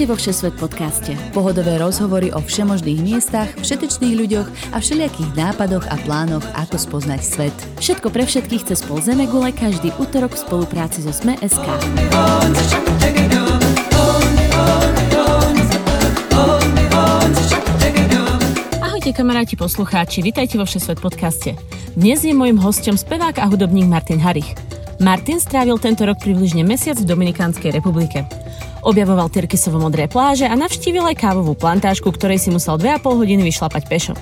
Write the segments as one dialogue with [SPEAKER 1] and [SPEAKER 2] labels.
[SPEAKER 1] Vítajte vo Všesvet podcaste. Pohodové rozhovory o všemožných miestach, všetečných ľuďoch a všelijakých nápadoch a plánoch, ako spoznať svet. Všetko pre všetkých cez pol Zemegule každý útorok v spolupráci so Sme.sk. Ahojte kamaráti poslucháči, vítajte vo Všesvet podcaste. Dnes je môjim hostom spevák a hudobník Martin Harich. Martin strávil tento rok približne mesiac v Dominikánskej republike. Objavoval Tyrkisovo modré pláže a navštívil aj kávovú plantážku, ktorej si musel 2,5 hodiny vyšlapať pešo.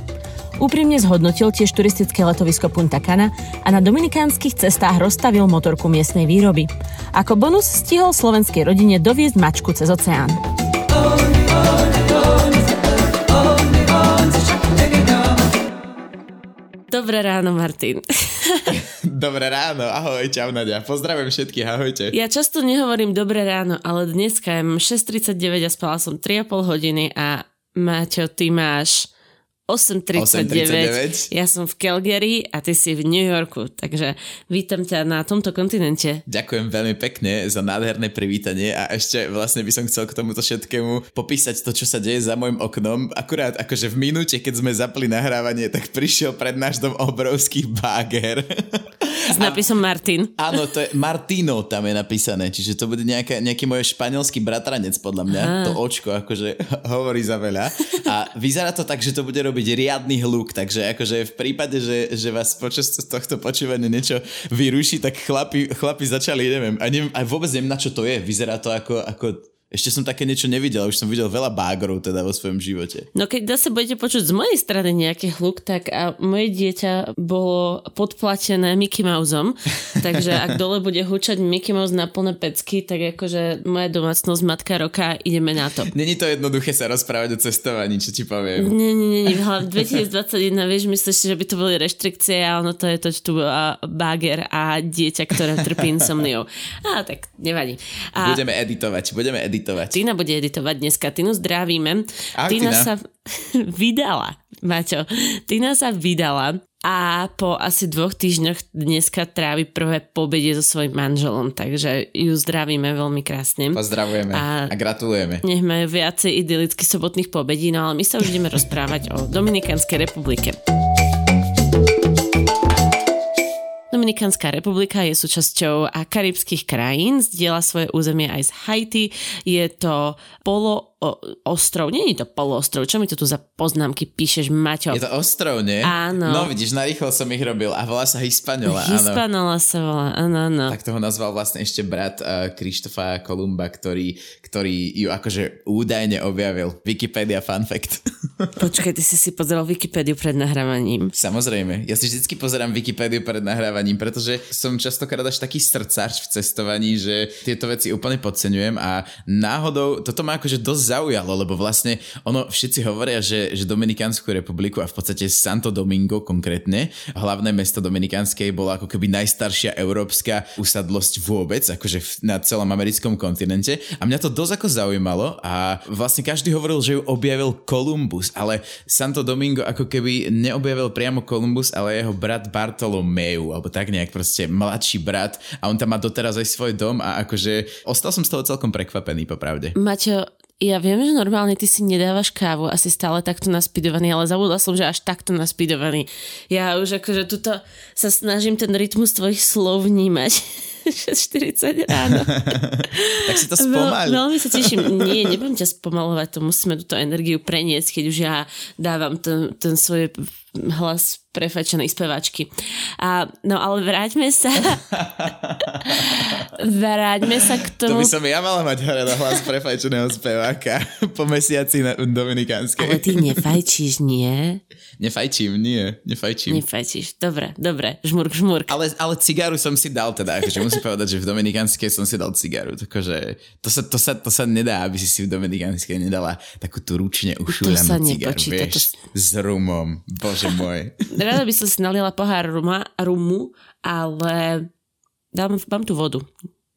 [SPEAKER 1] Úprimne zhodnotil tiež turistické letovisko Punta Cana a na dominikánskych cestách rozstavil motorku miestnej výroby. Ako bonus stihol slovenskej rodine doviezť mačku cez oceán. Dobré ráno, Martin.
[SPEAKER 2] Dobré ráno, ahoj, čau Nadia. Pozdravujem všetkých, ahojte.
[SPEAKER 1] Ja často nehovorím dobré ráno, ale dneska je 6.39 a spala som 3,5 hodiny a Maťo, ty máš 8.39. Ja som v Calgary a ty si v New Yorku, takže vítam ťa na tomto kontinente.
[SPEAKER 2] Ďakujem veľmi pekne za nádherné privítanie a ešte vlastne by som chcel k tomuto všetkému popísať to, čo sa deje za môjim oknom. Akurát akože v minúte, keď sme zapli nahrávanie, tak prišiel pred náš dom obrovský báger.
[SPEAKER 1] S nápisom Martin.
[SPEAKER 2] Áno, to je Martino tam je napísané, čiže to bude nejaká, nejaký môj španielský bratranec podľa mňa. Aha. To očko akože hovorí za veľa. A vyzerá to tak, že to bude robiť riadny hluk, takže akože v prípade, že, že vás počas tohto počúvania niečo vyruší, tak chlapi, chlapi začali, neviem, a neviem, aj vôbec neviem, na čo to je. Vyzerá to ako, ako ešte som také niečo nevidel, už som videl veľa bágrov teda vo svojom živote.
[SPEAKER 1] No keď zase budete počuť z mojej strany nejaký hluk, tak a moje dieťa bolo podplatené Mickey Mouseom, takže ak dole bude hučať Mickey Mouse na plné pecky, tak akože moja domácnosť matka roka, ideme na to.
[SPEAKER 2] Není to jednoduché sa rozprávať o cestovaní, čo ti poviem.
[SPEAKER 1] Nie, nie, nie, v 2021 vieš, myslíš, že by to boli reštrikcie a ono to je to, tu báger a dieťa, ktoré trpí insomniou. A tak nevadí. A...
[SPEAKER 2] Budeme editovať, budeme editovať editovať.
[SPEAKER 1] Tina bude editovať dneska. Tinu zdravíme.
[SPEAKER 2] Ahoj, Tina. Tina
[SPEAKER 1] sa vydala, Maťo. Tina sa vydala a po asi dvoch týždňoch dneska trávi prvé pobedie so svojím manželom, takže ju zdravíme veľmi krásne.
[SPEAKER 2] Pozdravujeme a, a gratulujeme.
[SPEAKER 1] Nech majú viacej idylicky sobotných pobedí, no ale my sa už ideme rozprávať o Dominikánskej republike. Dominikánska republika je súčasťou karibských krajín, zdieľa svoje územie aj z Haiti. Je to polo o, ostrov, nie je to poloostrov, čo mi to tu za poznámky píšeš, Maťo?
[SPEAKER 2] Je to ostrov, nie?
[SPEAKER 1] Áno.
[SPEAKER 2] No vidíš, narýchlo som ich robil a volá sa Hispanola,
[SPEAKER 1] Hispanola áno. sa volá, áno, áno.
[SPEAKER 2] Tak toho nazval vlastne ešte brat uh, Krištofa Kolumba, ktorý, ktorý ju akože údajne objavil. Wikipedia fun fact.
[SPEAKER 1] Počkaj, ty si si pozeral Wikipédiu pred nahrávaním.
[SPEAKER 2] Samozrejme, ja si vždycky pozerám Wikipédiu pred nahrávaním, pretože som častokrát až taký srdcáč v cestovaní, že tieto veci úplne podceňujem a náhodou, toto má akože dosť zaujalo, lebo vlastne ono všetci hovoria, že, že Dominikánsku republiku a v podstate Santo Domingo konkrétne, hlavné mesto Dominikánskej bolo ako keby najstaršia európska usadlosť vôbec, akože na celom americkom kontinente a mňa to dosť ako zaujímalo a vlastne každý hovoril, že ju objavil Kolumbus, ale Santo Domingo ako keby neobjavil priamo Kolumbus, ale jeho brat Bartolomeu, alebo tak nejak proste mladší brat a on tam má doteraz aj svoj dom a akože ostal som z toho celkom prekvapený, popravde.
[SPEAKER 1] Maťo, ja viem, že normálne ty si nedávaš kávu, asi stále takto naspidovaný, ale zabudla som, že až takto naspidovaný. Ja už akože tuto sa snažím ten rytmus tvojich slov vnímať. 6.40 ráno.
[SPEAKER 2] tak si to spomal.
[SPEAKER 1] Veľ, veľmi sa teším. Nie, nebudem ťa spomalovať, to musíme túto energiu preniesť, keď už ja dávam ten, ten svoj hlas prefečenej spevačky. A, no ale vráťme sa vráťme sa k tomu.
[SPEAKER 2] To by som ja mala mať hore na hlas prefajčeného speváka po mesiaci na Dominikánskej.
[SPEAKER 1] Ale ty nefajčíš, nie?
[SPEAKER 2] Nefajčím, nie. Nefajčím.
[SPEAKER 1] Nefajčíš. Dobre, dobre. Žmurk, žmurk.
[SPEAKER 2] Ale, ale cigaru som si dal teda. Akože musím povedať, že v Dominikánskej som si dal cigaru. Takže to sa, to, sa, to sa nedá, aby si si v Dominikánskej nedala takú tú ručne ušúľanú cigaru. Vieš, to... s rumom. Bože môj.
[SPEAKER 1] Rada by som si nalila pohár ruma, rumu, ale dám, mám tu vodu.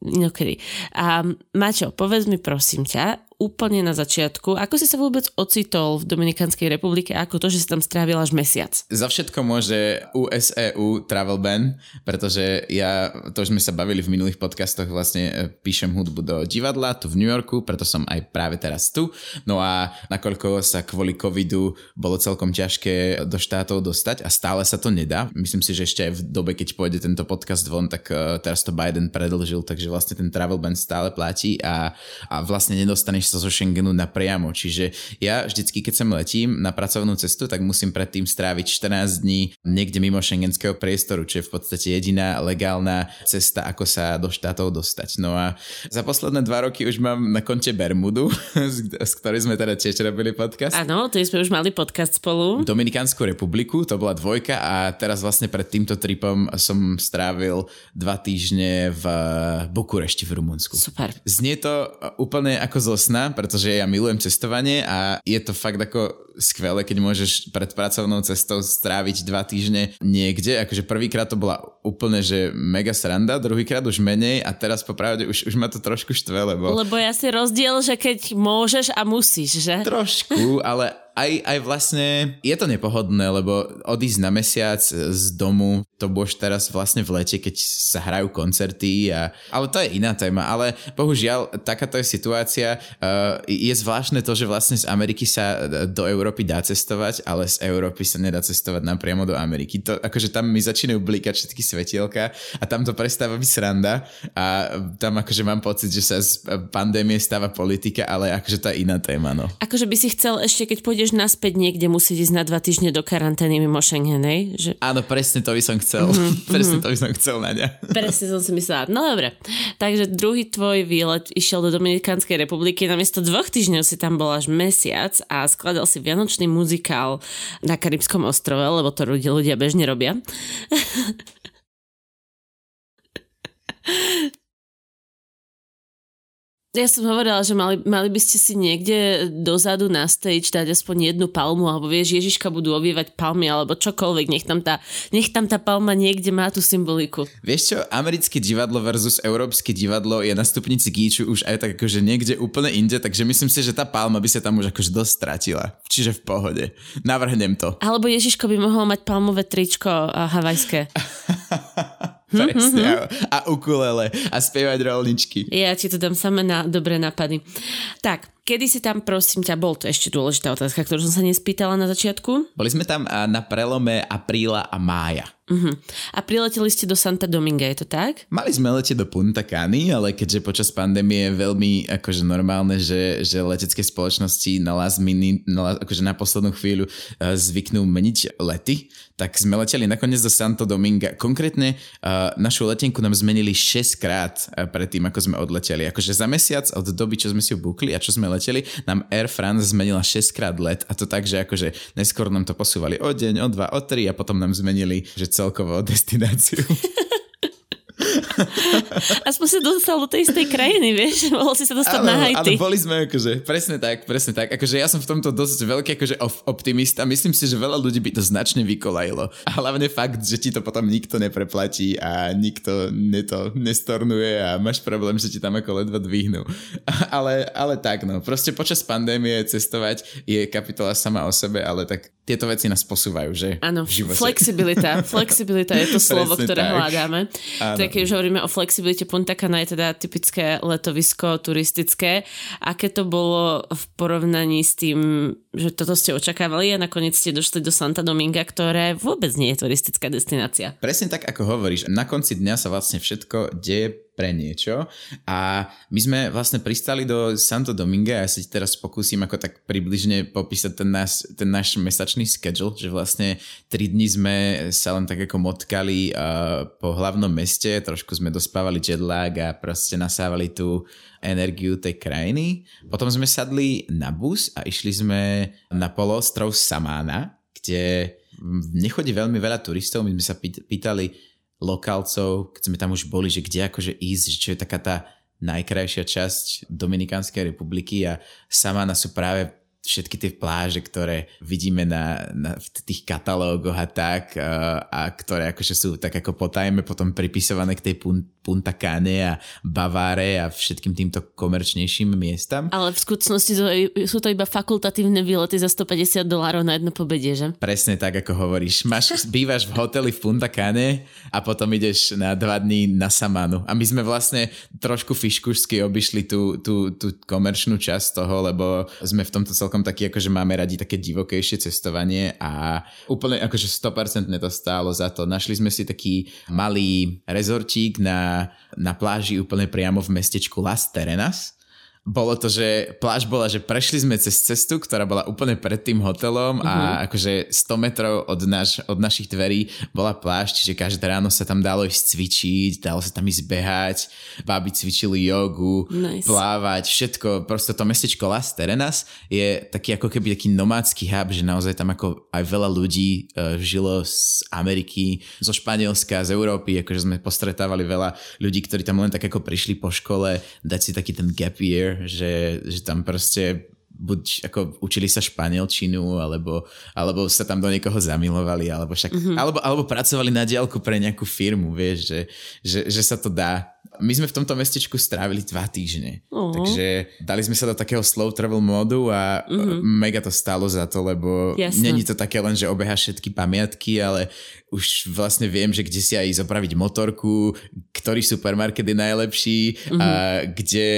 [SPEAKER 1] Inokedy. A Mačo, povedz mi prosím ťa, úplne na začiatku. Ako si sa vôbec ocitol v Dominikanskej republike, ako to, že si tam strávil až mesiac?
[SPEAKER 2] Za všetko môže USEU Travel Ban, pretože ja, to už sme sa bavili v minulých podcastoch, vlastne e, píšem hudbu do divadla tu v New Yorku, preto som aj práve teraz tu. No a nakoľko sa kvôli covidu bolo celkom ťažké do štátov dostať a stále sa to nedá. Myslím si, že ešte aj v dobe, keď pôjde tento podcast von, tak e, teraz to Biden predlžil, takže vlastne ten travel ban stále platí a, a vlastne nedostaneš sa zo Schengenu napriamo. Čiže ja vždycky, keď sem letím na pracovnú cestu, tak musím predtým stráviť 14 dní niekde mimo šengenského priestoru, čo je v podstate jediná legálna cesta, ako sa do štátov dostať. No a za posledné dva roky už mám na konte Bermudu, s ktorej sme teda tiež robili podcast.
[SPEAKER 1] Áno, to sme už mali podcast spolu.
[SPEAKER 2] Dominikánsku republiku, to bola dvojka a teraz vlastne pred týmto tripom som strávil dva týždne v Bukurešti v Rumunsku.
[SPEAKER 1] Super.
[SPEAKER 2] Znie to úplne ako zo sna, pretože ja milujem cestovanie a je to fakt ako skvelé, keď môžeš pred pracovnou cestou stráviť dva týždne niekde. Akože prvýkrát to bola úplne, že mega sranda, druhýkrát už menej a teraz popravde už, už ma to trošku štve, lebo...
[SPEAKER 1] Lebo ja si rozdiel, že keď môžeš a musíš, že?
[SPEAKER 2] Trošku, ale aj, aj vlastne je to nepohodné, lebo odísť na mesiac z domu, to už teraz vlastne v lete, keď sa hrajú koncerty, a, ale to je iná téma, ale bohužiaľ takáto je situácia. Uh, je zvláštne to, že vlastne z Ameriky sa do Európy dá cestovať, ale z Európy sa nedá cestovať napriamo do Ameriky. To, akože tam mi začínajú blikať všetky svetielka a tam to prestáva byť sranda a tam akože mám pocit, že sa z pandémie stáva politika, ale akože to je iná téma, no.
[SPEAKER 1] Akože by si chcel ešte, keď pôjdeš budeš naspäť niekde musieť ísť na dva týždne do karantény mimo Schengen, Že...
[SPEAKER 2] Áno, presne to by som chcel. Mm-hmm. presne to by som chcel, Nadia.
[SPEAKER 1] presne som si myslela. No dobre. Takže druhý tvoj výlet išiel do Dominikánskej republiky. Namiesto dvoch týždňov si tam bol až mesiac a skladal si vianočný muzikál na Karibskom ostrove, lebo to ľudia bežne robia. Ja som hovorila, že mali, mali by ste si niekde dozadu na stage dať aspoň jednu palmu, alebo vieš, Ježiška budú obievať palmy, alebo čokoľvek, nech tam tá, nech tam tá palma niekde má tú symboliku.
[SPEAKER 2] Vieš čo, americké divadlo versus európske divadlo je na stupnici gíču už aj tak akože niekde úplne inde, takže myslím si, že tá palma by sa tam už akože dosť stratila. Čiže v pohode. Navrhnem to.
[SPEAKER 1] Alebo Ježiško by mohol mať palmové tričko havajské.
[SPEAKER 2] Presne. Mm-hmm. A ukulele a spievať rolničky.
[SPEAKER 1] Ja ti to dám samé na dobré nápady. Tak, kedy si tam, prosím ťa, bol to ešte dôležitá otázka, ktorú som sa nespýtala na začiatku?
[SPEAKER 2] Boli sme tam na prelome apríla a mája.
[SPEAKER 1] Uh-huh. A prileteli ste do Santa Dominga, je to tak?
[SPEAKER 2] Mali sme letieť do Punta Cany, ale keďže počas pandémie je veľmi akože normálne, že, že letecké spoločnosti na last minute, na, akože na poslednú chvíľu uh, zvyknú meniť lety, tak sme leteli nakoniec do Santo Dominga. Konkrétne uh, našu letenku nám zmenili 6 krát uh, predtým, ako sme odleteli. Akože za mesiac od doby, čo sme si ju bukli a čo sme leteli, nám Air France zmenila 6 krát let a to tak, že akože neskôr nám to posúvali o deň, o dva, o tri a potom nám zmenili, že celkovo destináciu.
[SPEAKER 1] Aspoň sa dostal do tej istej krajiny, vieš? Mohol si sa dostať
[SPEAKER 2] áno,
[SPEAKER 1] na Haiti.
[SPEAKER 2] Áno, boli sme akože, presne tak, presne tak. Akože ja som v tomto dosť veľký akože optimista. Myslím si, že veľa ľudí by to značne vykolajilo. A hlavne fakt, že ti to potom nikto nepreplatí a nikto neto nestornuje a máš problém, že ti tam ako ledva dvihnú. Ale, ale tak, no. Proste počas pandémie cestovať je kapitola sama o sebe, ale tak tieto veci nás posúvajú, že?
[SPEAKER 1] Áno, flexibilita. Flexibilita je to slovo, Presne ktoré tak. hľadáme. Áno. Tak keď už hovoríme o flexibilite, Punta Cana je teda typické letovisko turistické. Aké to bolo v porovnaní s tým, že toto ste očakávali a nakoniec ste došli do Santa Dominga, ktoré vôbec nie je turistická destinácia?
[SPEAKER 2] Presne tak, ako hovoríš. Na konci dňa sa vlastne všetko deje pre niečo. A my sme vlastne pristali do Santo Dominga a ja sa ti teraz pokúsim ako tak približne popísať ten náš, ten náš mesačný schedule, že vlastne 3 dní sme sa len tak ako motkali uh, po hlavnom meste, trošku sme dospávali jetlag a proste nasávali tú energiu tej krajiny. Potom sme sadli na bus a išli sme na polostrov Samána, kde nechodí veľmi veľa turistov. My sme sa pýtali, lokálcov, keď sme tam už boli, že kde akože ísť, že čo je taká tá najkrajšia časť Dominikánskej republiky a Samana sú práve všetky tie pláže, ktoré vidíme na, na v tých katalógoch a tak a, a ktoré akože sú tak ako potajme potom pripisované k tej Punta Cana a Baváre a všetkým týmto komerčnejším miestam.
[SPEAKER 1] Ale v skutočnosti to, sú to iba fakultatívne výlety za 150 dolárov na jedno pobedie, že?
[SPEAKER 2] Presne tak, ako hovoríš. Máš, bývaš v hoteli v Punta Cana a potom ideš na dva dní na Samanu. A my sme vlastne trošku fiškušsky obišli tú, tú, tú komerčnú časť toho, lebo sme v tomto celkom takí, akože máme radi také divokejšie cestovanie a úplne akože 100% to stálo za to. Našli sme si taký malý rezortík na na, pláži úplne priamo v mestečku Las Terenas bolo to, že pláž bola, že prešli sme cez cestu, ktorá bola úplne pred tým hotelom a mhm. akože 100 metrov od, naš, od našich dverí bola pláž, čiže každé ráno sa tam dalo ísť cvičiť, dalo sa tam ísť behať, báby cvičili jogu, nice. plávať, všetko, proste to mestečko Las Terenas je taký ako keby taký nomádsky hub, že naozaj tam ako aj veľa ľudí uh, žilo z Ameriky, zo Španielska, z Európy, akože sme postretávali veľa ľudí, ktorí tam len tak ako prišli po škole, dať si taký ten gap year že, že tam proste buď ako učili sa španielčinu, alebo, alebo sa tam do niekoho zamilovali, alebo však, mm-hmm. alebo, alebo pracovali na diálku pre nejakú firmu, vieš, že, že, že sa to dá. My sme v tomto mestečku strávili dva týždne, uh-huh. takže dali sme sa do takého slow travel modu a uh-huh. mega to stalo za to, lebo Jasne. není to také len, že obehaš všetky pamiatky, ale už vlastne viem, že kde si aj zopraviť motorku, ktorý supermarket je najlepší mm-hmm. a kde,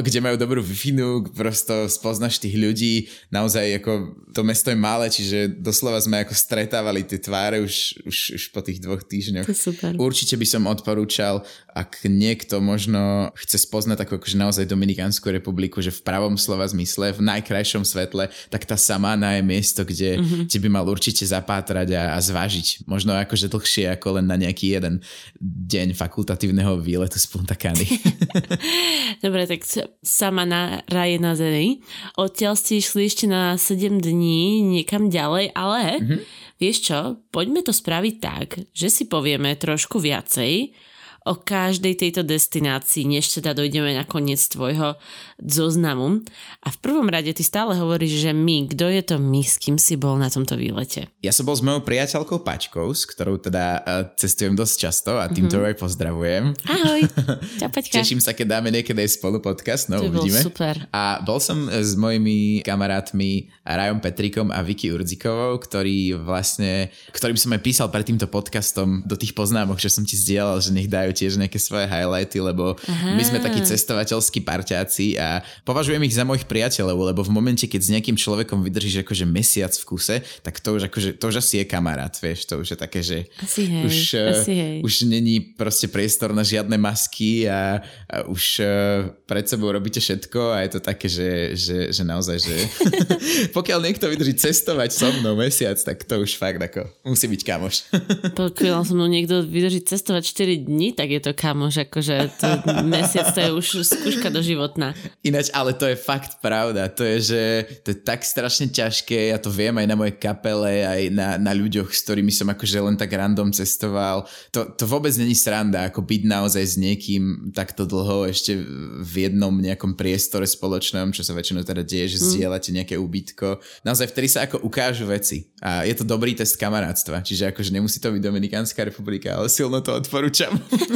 [SPEAKER 2] kde majú dobrú wi prosto spoznaš tých ľudí, naozaj ako to mesto je malé, čiže doslova sme ako stretávali tie tváre už, už, už po tých dvoch týždňoch.
[SPEAKER 1] To super.
[SPEAKER 2] Určite by som odporúčal, ak niekto možno chce spoznať ako akože naozaj Dominikánsku republiku, že v pravom slova zmysle, v najkrajšom svetle, tak tá Samana je miesto, kde, mm-hmm. kde by mal určite zapátrať a, a zvážiť možno akože dlhšie ako len na nejaký jeden deň fakultatívneho výletu z Punta Cany.
[SPEAKER 1] Dobre, tak sama na raje na zemi. Odtiaľ ste išli ešte na 7 dní niekam ďalej, ale mm-hmm. vieš čo, poďme to spraviť tak, že si povieme trošku viacej o každej tejto destinácii, než teda dojdeme na koniec tvojho zoznamu. A v prvom rade ty stále hovoríš, že my, kto je to my, s kým si bol na tomto výlete?
[SPEAKER 2] Ja som bol s mojou priateľkou Pačkou, s ktorou teda uh, cestujem dosť často a týmto mm-hmm. aj pozdravujem.
[SPEAKER 1] Ahoj, čau Pačka.
[SPEAKER 2] Teším sa, keď dáme niekedy spolu podcast, no
[SPEAKER 1] to
[SPEAKER 2] uvidíme.
[SPEAKER 1] super.
[SPEAKER 2] A bol som s mojimi kamarátmi Rajom Petrikom a Vicky Urdzikovou, ktorí vlastne, ktorým som aj písal pred týmto podcastom do tých poznámok, že som ti zdieľal, že nech dajú tiež nejaké svoje highlighty, lebo Aha. my sme takí cestovateľskí parťáci a považujem ich za mojich priateľov, lebo v momente, keď s nejakým človekom vydržíš akože mesiac v kuse, tak to už akože, to už asi je kamarát, vieš, to už je také, že
[SPEAKER 1] asi hej,
[SPEAKER 2] už,
[SPEAKER 1] eh, asi hej.
[SPEAKER 2] už není proste priestor na žiadne masky a, a už uh, pred sebou robíte všetko a je to také, že, že, že naozaj, že pokiaľ niekto vydrží cestovať so mnou mesiac, tak to už fakt ako musí byť kamoš.
[SPEAKER 1] pokiaľ som mnou niekto vydrží cestovať 4 dní, tak je to kamoš, akože to mesiac to je už skúška do životná.
[SPEAKER 2] Ináč, ale to je fakt pravda. To je, že to je tak strašne ťažké, ja to viem aj na mojej kapele, aj na, na ľuďoch, s ktorými som akože len tak random cestoval. To, to vôbec není sranda, ako byť naozaj s niekým takto dlho ešte v jednom nejakom priestore spoločnom, čo sa väčšinou teda deje, že mm. zdieľate nejaké ubytko. Naozaj vtedy sa ako ukážu veci. A je to dobrý test kamarátstva, čiže akože nemusí to byť Dominikánska republika, ale silno to odporúčam.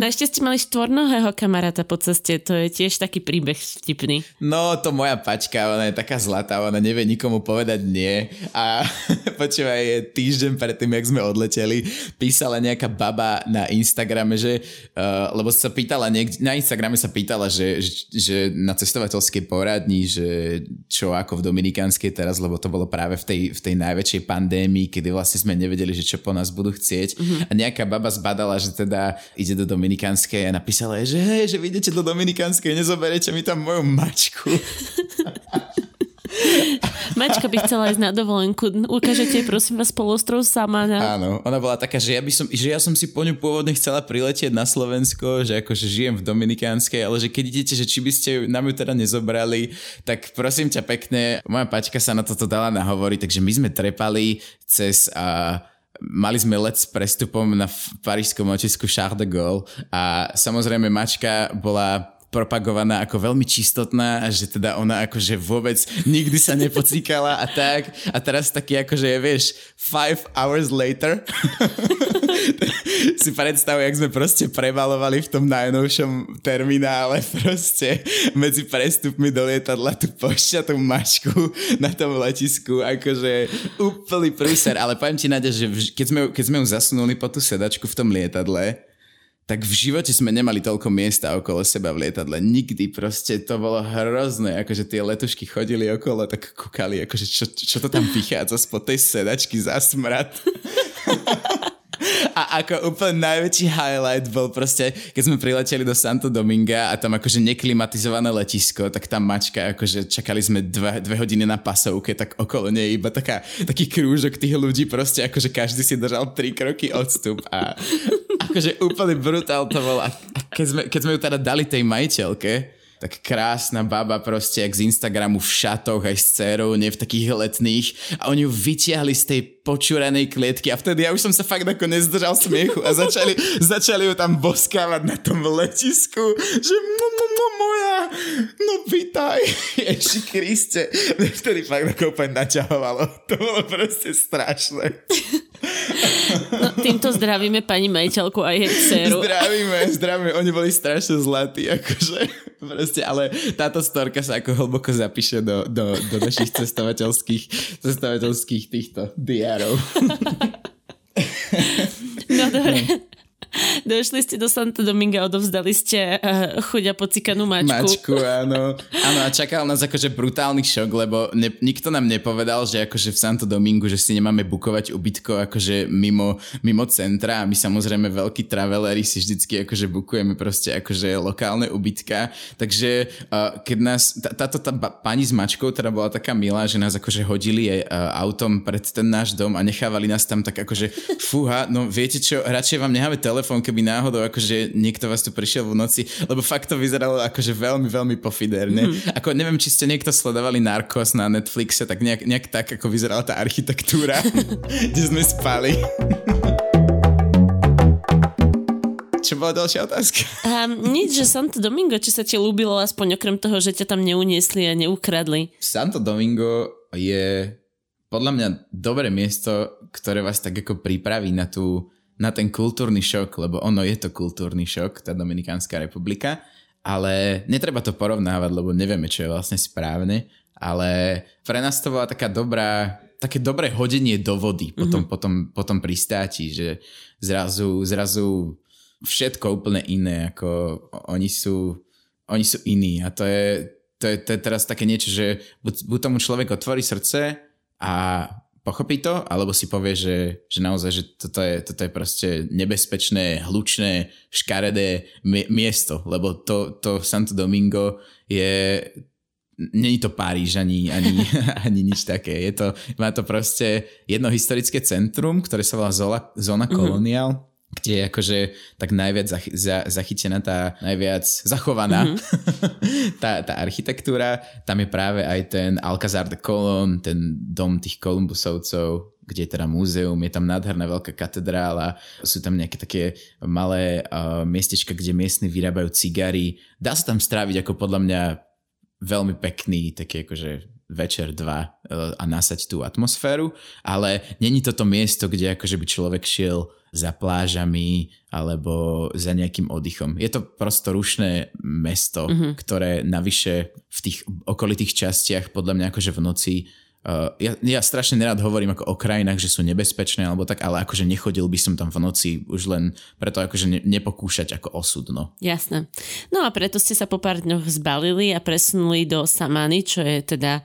[SPEAKER 1] Našťastie mali štvornohého kamaráta po ceste, to je tiež taký príbeh vtipný.
[SPEAKER 2] No, to moja pačka, ona je taká zlatá, ona nevie nikomu povedať nie. A počúvaj, týždeň predtým, jak sme odleteli, písala nejaká baba na Instagrame, že, uh, lebo sa pýtala, niek- na Instagrame sa pýtala, že, že, že na cestovateľskej poradni, že čo ako v Dominikánskej teraz, lebo to bolo práve v tej, v tej najväčšej pandémii, kedy vlastne sme nevedeli, že čo po nás budú chcieť. Mm-hmm. A nejaká baba zbadala, že teda ide do Dominikánskej a napísala že hej, že vy idete do Dominikánskej, nezoberete mi tam moju mačku.
[SPEAKER 1] Mačka by chcela ísť na dovolenku. Ukážete prosím vás polostrov sama. Na...
[SPEAKER 2] Áno, ona bola taká, že ja, by som, že ja som si po ňu pôvodne chcela priletieť na Slovensko, že akože žijem v Dominikánskej, ale že keď idete, že či by ste nám ju teda nezobrali, tak prosím ťa pekne, moja pačka sa na toto dala nahovoriť, takže my sme trepali cez... Uh, mali sme let s prestupom na parížskom otisku Charles de Gaulle a samozrejme mačka bola propagovaná ako veľmi čistotná a že teda ona akože vôbec nikdy sa nepocíkala a tak. A teraz taký akože vieš, five hours later si predstavuj, jak sme proste prebalovali v tom najnovšom terminále proste medzi prestupmi do lietadla tú pošťatú mačku na tom letisku, akože úplný prúser, ale poviem ti Nadia, že keď sme, keď sme ju zasunuli po tú sedačku v tom lietadle, tak v živote sme nemali toľko miesta okolo seba v lietadle. Nikdy proste to bolo hrozné, akože tie letušky chodili okolo, tak kúkali, akože čo, čo to tam vychádza spod tej sedačky za smrad. A ako úplne najväčší highlight bol proste, keď sme prileteli do Santo Dominga a tam akože neklimatizované letisko, tak tam mačka, akože čakali sme dve, dve hodiny na pasovke, tak okolo nej iba taká, taký krúžok tých ľudí proste, akože každý si držal tri kroky odstup a akože úplne brutál to bol. A keď sme, keď sme ju teda dali tej majiteľke, tak krásna baba proste, jak z Instagramu v šatoch aj s dcerou, nie v takých letných a oni ju vytiahli z tej počúranej klietky a vtedy ja už som sa fakt ako nezdržal smiechu a začali, začali ju tam boskávať na tom letisku, že mu, mu, mu, moja, no vítaj, Ježi Kriste. Vtedy fakt ako úplne naťahovalo. To bolo proste strašné.
[SPEAKER 1] No, týmto zdravíme pani majiteľku a jej dceru.
[SPEAKER 2] Zdravíme, zdravíme, oni boli strašne zlatí, akože proste, ale táto storka sa ako hlboko zapíše do, do, do našich cestovateľských, cestovateľských týchto diárov.
[SPEAKER 1] No dobre. Došli ste do Santa Dominga, odovzdali ste uh, chuďa pocikanú mačku.
[SPEAKER 2] Mačku, áno. Áno a čakal nás akože brutálny šok, lebo ne, nikto nám nepovedal, že akože v Santo Domingu, že si nemáme bukovať ubytko akože mimo, mimo centra a my samozrejme veľkí traveleri si vždycky akože bukujeme proste akože lokálne ubytka. Takže uh, keď nás, tá, táto tá pani s mačkou teda bola taká milá, že nás akože hodili aj uh, autom pred ten náš dom a nechávali nás tam tak akože fúha, no viete čo, radšej vám necháme telefón telefón, keby náhodou akože niekto vás tu prišiel v noci, lebo fakt to vyzeralo akože veľmi, veľmi pofiderne. Mm. Ako neviem, či ste niekto sledovali Narcos na Netflixe, tak nejak, nejak tak, ako vyzerala tá architektúra, kde sme spali. Čo bola ďalšia otázka?
[SPEAKER 1] Um, nič, že Santo Domingo, či sa ti ľúbilo aspoň okrem toho, že ťa tam neuniesli a neukradli?
[SPEAKER 2] Santo Domingo je podľa mňa dobré miesto, ktoré vás tak ako pripraví na tú na ten kultúrny šok, lebo ono je to kultúrny šok, tá Dominikánska republika, ale netreba to porovnávať, lebo nevieme, čo je vlastne správne, ale pre nás to bola taká dobrá, také dobré hodenie do vody potom, mm-hmm. potom, potom pristáti, že zrazu, zrazu všetko úplne iné, ako oni sú, oni sú iní a to je, to je, to je teraz také niečo, že buď, buď tomu človek otvorí srdce a pochopí to, alebo si povie, že, že naozaj, že toto je, toto je proste nebezpečné, hlučné, škaredé mi- miesto, lebo to, to Santo Domingo je není to Páriž ani, ani, ani nič také. Je to, má to proste jedno historické centrum, ktoré sa volá Zola, Zona Colonial, mm-hmm kde je akože tak najviac zachy, za, zachytená tá najviac zachovaná mm-hmm. tá, tá architektúra. Tam je práve aj ten Alcazar de Colón, ten dom tých Kolumbusovcov, kde je teda múzeum, je tam nádherná veľká katedrála, sú tam nejaké také malé uh, miestečka, kde miestni vyrábajú cigary. Dá sa tam stráviť ako podľa mňa veľmi pekný, taký akože večer, dva uh, a nasať tú atmosféru, ale není toto miesto, kde akože by človek šiel za plážami alebo za nejakým oddychom. Je to prosto rušné mesto, mm-hmm. ktoré navyše v tých okolitých častiach podľa mňa akože v noci Uh, ja, ja strašne nerád hovorím ako o krajinách, že sú nebezpečné alebo tak, ale akože nechodil by som tam v noci už len preto akože ne, nepokúšať ako osud, no.
[SPEAKER 1] Jasné. No a preto ste sa po pár dňoch zbalili a presunuli do Samany, čo je teda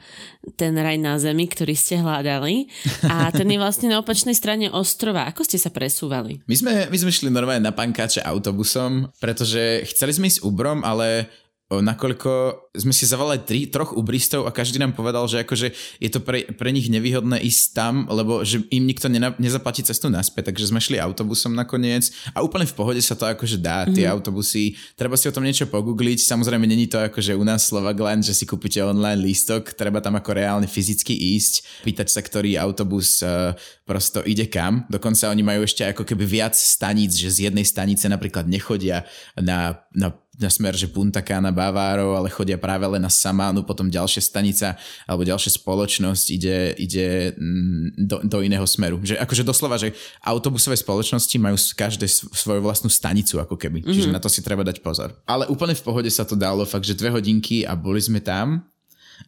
[SPEAKER 1] ten raj na zemi, ktorý ste hľadali. A ten je vlastne na opačnej strane ostrova. Ako ste sa presúvali?
[SPEAKER 2] My sme, my sme šli normálne na pankáče autobusom, pretože chceli sme ísť Ubrom, ale nakoľko sme si zavolali tri, troch ubristov a každý nám povedal, že akože je to pre, pre nich nevýhodné ísť tam, lebo že im nikto nena, nezaplatí cestu naspäť, takže sme šli autobusom nakoniec. A úplne v pohode sa to akože dá, tie mhm. autobusy, treba si o tom niečo pogoogliť, samozrejme není to akože u nás Slovakland, že si kúpite online lístok, treba tam ako reálne fyzicky ísť, pýtať sa, ktorý autobus uh, prosto ide kam, dokonca oni majú ešte ako keby viac staníc, že z jednej stanice napríklad nechodia na, na na smer, že Punta Cana, Bavárov, ale chodia práve len na Samánu, potom ďalšia stanica alebo ďalšia spoločnosť ide, ide mm, do, do iného smeru. Že, akože doslova, že autobusové spoločnosti majú každé svoju vlastnú stanicu ako keby. Mm-hmm. Čiže na to si treba dať pozor. Ale úplne v pohode sa to dalo, fakt, že dve hodinky a boli sme tam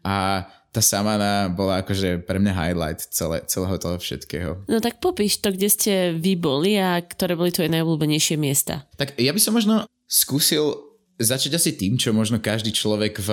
[SPEAKER 2] a tá Samana bola akože pre mňa highlight celé, celého toho všetkého.
[SPEAKER 1] No tak popíš to, kde ste vy boli a ktoré boli tvoje najobľúbenejšie miesta.
[SPEAKER 2] Tak ja by som možno skúsil začať asi tým, čo možno každý človek v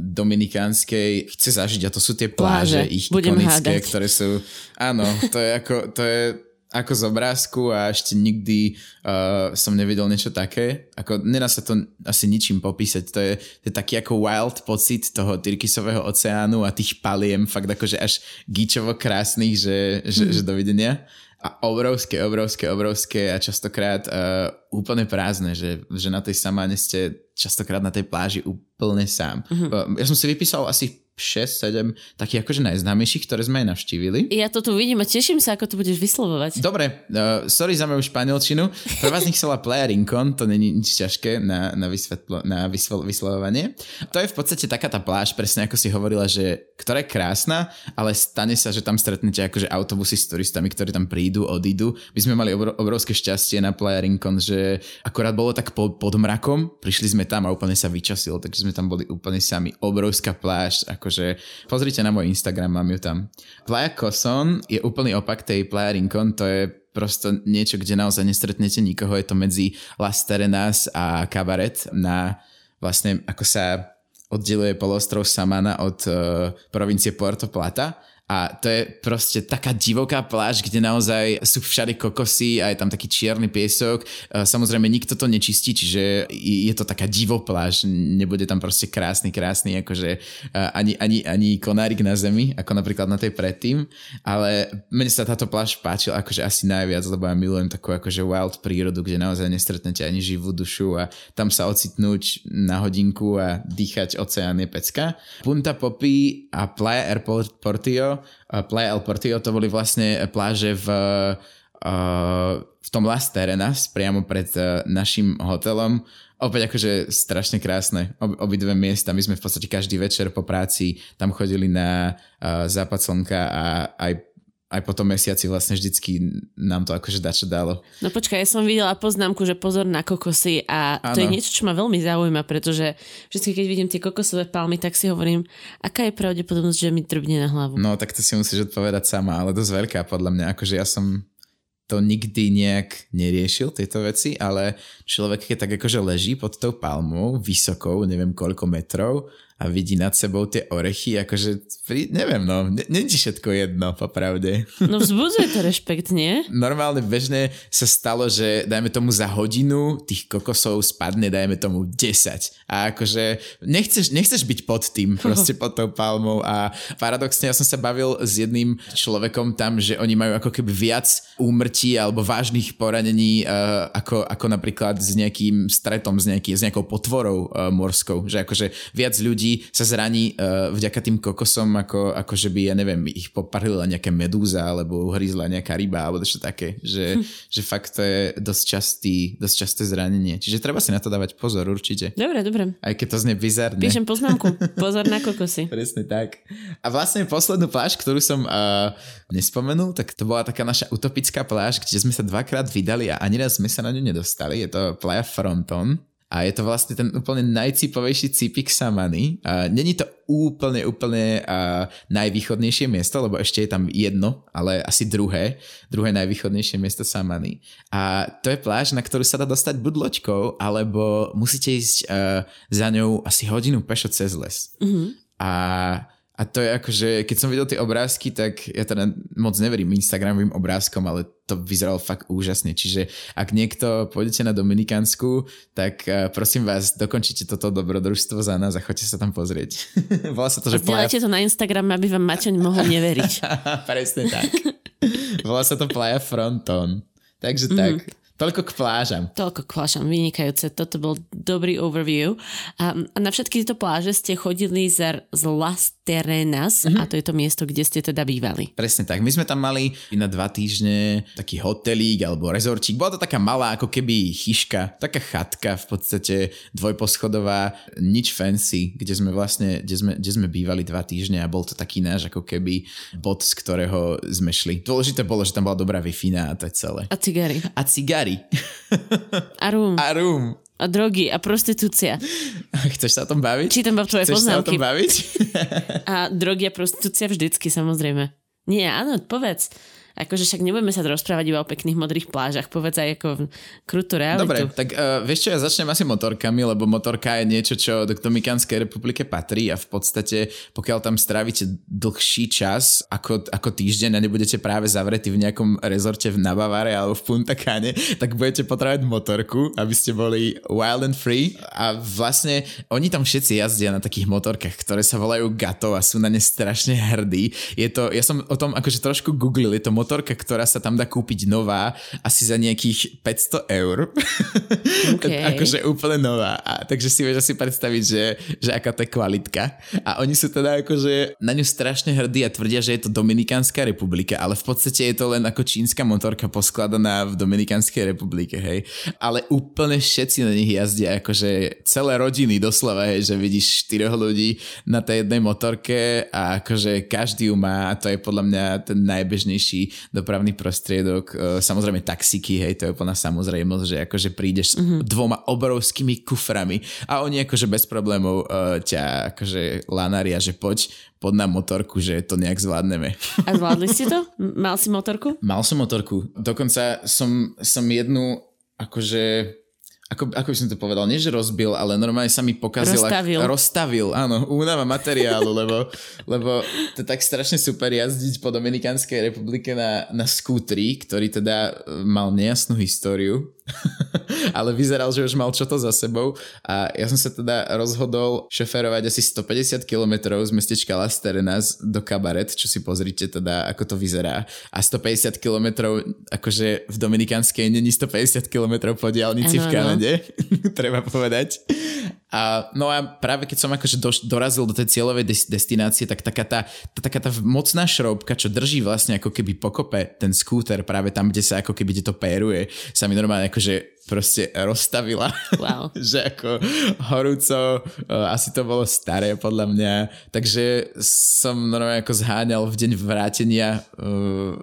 [SPEAKER 2] Dominikánskej chce zažiť a to sú tie pláže, pláže. ich Budem ikonické, hádať. ktoré sú... Áno, to je ako... To je, ako z obrázku a ešte nikdy uh, som nevidel niečo také. Ako, nedá sa to asi ničím popísať. To je, to je taký ako wild pocit toho Tyrkisového oceánu a tých paliem fakt akože až gíčovo krásnych, že, že, mm. že dovidenia a obrovské, obrovské, obrovské a častokrát uh, úplne prázdne, že, že na tej samáne ste častokrát na tej pláži úplne sám. Mm-hmm. Ja som si vypísal asi 6-7 takých akože najznámejších, ktoré sme aj navštívili.
[SPEAKER 1] Ja to tu vidím a teším sa, ako to budeš vyslovovať.
[SPEAKER 2] Dobre, uh, sorry za moju španielčinu. Prvá z nich sa volá Playa Rincon, to není nič ťažké na, na, vysvetlo, na vyslo, vyslovovanie. To je v podstate taká tá pláž, presne ako si hovorila, že ktorá je krásna, ale stane sa, že tam stretnete akože autobusy s turistami, ktorí tam prídu, odídu. My sme mali obro, obrovské šťastie na Playa Rincon, že akorát bolo tak po, pod mrakom, prišli sme tam a úplne sa vyčasilo, takže sme tam boli úplne sami. Obrovská pláž, ako akože pozrite na môj Instagram, mám ju tam. Playa Coson je úplný opak tej Playa Rincon, to je prosto niečo, kde naozaj nestretnete nikoho, je to medzi Las Terenas a Cabaret na vlastne ako sa oddeluje polostrov Samana od uh, provincie Puerto Plata a to je proste taká divoká pláž, kde naozaj sú všade kokosy a je tam taký čierny piesok. Samozrejme, nikto to nečistí, čiže je to taká divo pláž. Nebude tam proste krásny, krásny, akože ani, ani, ani konárik na zemi, ako napríklad na tej predtým. Ale mne sa táto pláž páčila akože asi najviac, lebo ja milujem takú akože wild prírodu, kde naozaj nestretnete ani živú dušu a tam sa ocitnúť na hodinku a dýchať oceán je pecka. Punta Popi a Playa Airport Portillo Playa El Portillo, to boli vlastne pláže v, v tom Las Terenas, priamo pred e, našim hotelom. Opäť akože strašne krásne, Ob, obidve miesta. My sme v podstate každý večer po práci tam chodili na západ slnka a aj aj po tom mesiaci vlastne vždycky nám to akože dačo dalo.
[SPEAKER 1] No počkaj, ja som videla poznámku, že pozor na kokosy a ano. to je niečo, čo ma veľmi zaujíma, pretože vždy, keď vidím tie kokosové palmy, tak si hovorím, aká je pravdepodobnosť, že mi trbne na hlavu.
[SPEAKER 2] No tak to si musíš odpovedať sama, ale dosť veľká podľa mňa, akože ja som to nikdy nejak neriešil, tieto veci, ale človek, keď tak akože leží pod tou palmou, vysokou, neviem koľko metrov a vidí nad sebou tie orechy, akože, neviem, no, není všetko jedno, popravde.
[SPEAKER 1] No vzbudzuje to rešpekt, nie?
[SPEAKER 2] Normálne bežne sa stalo, že dajme tomu za hodinu tých kokosov spadne, dajme tomu 10. A akože nechceš, nechceš byť pod tým, proste pod tou palmou a paradoxne ja som sa bavil s jedným človekom tam, že oni majú ako keby viac úmrtí alebo vážnych poranení uh, ako, ako napríklad s nejakým stretom, s, nejaký, s nejakou potvorou uh, morskou, že akože viac ľudí ľudí sa zraní uh, vďaka tým kokosom, ako, ako že by, ja neviem, ich poparila nejaká medúza, alebo uhryzla nejaká ryba, alebo čo také, že, hm. že fakt to je dosť, častý, dosť časté zranenie. Čiže treba si na to dávať pozor určite.
[SPEAKER 1] Dobre, dobre.
[SPEAKER 2] Aj keď to znie bizarne.
[SPEAKER 1] Píšem poznámku. Pozor na kokosy.
[SPEAKER 2] Presne tak. A vlastne poslednú pláž, ktorú som uh, nespomenul, tak to bola taká naša utopická pláž, kde sme sa dvakrát vydali a ani raz sme sa na ňu nedostali. Je to Playa Fronton a je to vlastne ten úplne najcipovejší cipik Samany. A není to úplne, úplne a najvýchodnejšie miesto, lebo ešte je tam jedno, ale asi druhé, druhé najvýchodnejšie miesto Samany. A to je pláž, na ktorú sa dá dostať buď loďkou, alebo musíte ísť uh, za ňou asi hodinu pešo cez les. Mm-hmm. A a to je akože, keď som videl tie obrázky, tak ja teda moc neverím Instagramovým obrázkom, ale to vyzeralo fakt úžasne. Čiže ak niekto pôjdete na Dominikánsku, tak uh, prosím vás, dokončite toto dobrodružstvo za nás a choďte sa tam pozrieť.
[SPEAKER 1] Volá sa to, že... Playa... to na Instagram, aby vám Maťoň mohol neveriť.
[SPEAKER 2] Presne tak. Volá sa to Playa Fronton. Takže mm-hmm. tak. Toľko k plážam.
[SPEAKER 1] Toľko k plážam, vynikajúce. Toto bol dobrý overview. A, a na všetky tieto pláže ste chodili z, z Las Terenas mm-hmm. a to je to miesto, kde ste teda bývali.
[SPEAKER 2] Presne tak. My sme tam mali na dva týždne taký hotelík alebo rezorčík. Bola to taká malá ako keby chyška, taká chatka v podstate dvojposchodová, nič fancy, kde sme vlastne, kde sme, kde sme bývali dva týždne a bol to taký náš ako keby bod, z ktorého sme šli. Dôležité bolo, že tam bola dobrá wi a to je celé.
[SPEAKER 1] A cigary.
[SPEAKER 2] A cigary.
[SPEAKER 1] A rum.
[SPEAKER 2] A rum.
[SPEAKER 1] A drogy a prostitúcia.
[SPEAKER 2] Chceš sa o tom baviť?
[SPEAKER 1] Čítam vám tvoje
[SPEAKER 2] Chceš
[SPEAKER 1] poznámky.
[SPEAKER 2] sa o tom baviť?
[SPEAKER 1] a drogy a prostitúcia vždycky, samozrejme. Nie, áno, povedz akože však nebudeme sa rozprávať iba o pekných modrých plážach, povedz aj ako krutú realitu.
[SPEAKER 2] Dobre, tak uh, vieš čo, ja začnem asi motorkami, lebo motorka je niečo, čo do Dominikánskej republike patrí a v podstate, pokiaľ tam strávite dlhší čas ako, ako týždeň a nebudete práve zavretí v nejakom rezorte v Nabavare alebo v Punta Cana, tak budete potrebovať motorku, aby ste boli wild and free a vlastne oni tam všetci jazdia na takých motorkách, ktoré sa volajú Gato a sú na ne strašne hrdí. Je to, ja som o tom akože trošku googlil, je to motor motorka, ktorá sa tam dá kúpiť nová, asi za nejakých 500 eur. Okay. akože úplne nová. A, takže si vieš asi predstaviť, že, že aká to je kvalitka. A oni sú teda akože na ňu strašne hrdí a tvrdia, že je to Dominikánska republika, ale v podstate je to len ako čínska motorka poskladaná v Dominikánskej republike, hej. Ale úplne všetci na nich jazdia, akože celé rodiny doslova, hej, že vidíš štyroch ľudí na tej jednej motorke a akože každý ju má a to je podľa mňa ten najbežnejší dopravný prostriedok. E, samozrejme taxiky, hej, to je úplná samozrejmosť, že akože prídeš mm-hmm. s mhm. dvoma obrovskými kuframi a oni akože bez problémov uh, ťa akože lanaria, že poď, pod na motorku, že to nejak zvládneme.
[SPEAKER 1] A zvládli ste to? Mal si motorku?
[SPEAKER 2] Mal som motorku. Dokonca som, som jednu akože ako, ako by som to povedal, nie že rozbil, ale normálne sa mi pokazil.
[SPEAKER 1] Rozstavil.
[SPEAKER 2] Ak, rozstavil, áno, únava materiálu, lebo, lebo to je tak strašne super jazdiť po Dominikánskej republike na, na skútri, ktorý teda mal nejasnú históriu ale vyzeral, že už mal čo to za sebou a ja som sa teda rozhodol šoferovať asi 150 km z mestečka Las Terenas do Kabaret, čo si pozrite teda, ako to vyzerá. A 150 km, akože v Dominikánskej není 150 km po diálnici ano, v Kanade, no. treba povedať. A, no a práve keď som akože do, dorazil do tej cieľovej des, destinácie, tak taká tá, tá, taká tá mocná šroubka, čo drží vlastne ako keby pokope ten skúter práve tam, kde sa ako keby to péruje, sa mi normálne akože proste rozstavila.
[SPEAKER 1] Wow.
[SPEAKER 2] že ako horúco, asi to bolo staré podľa mňa, takže som normálne ako zháňal v deň vrátenia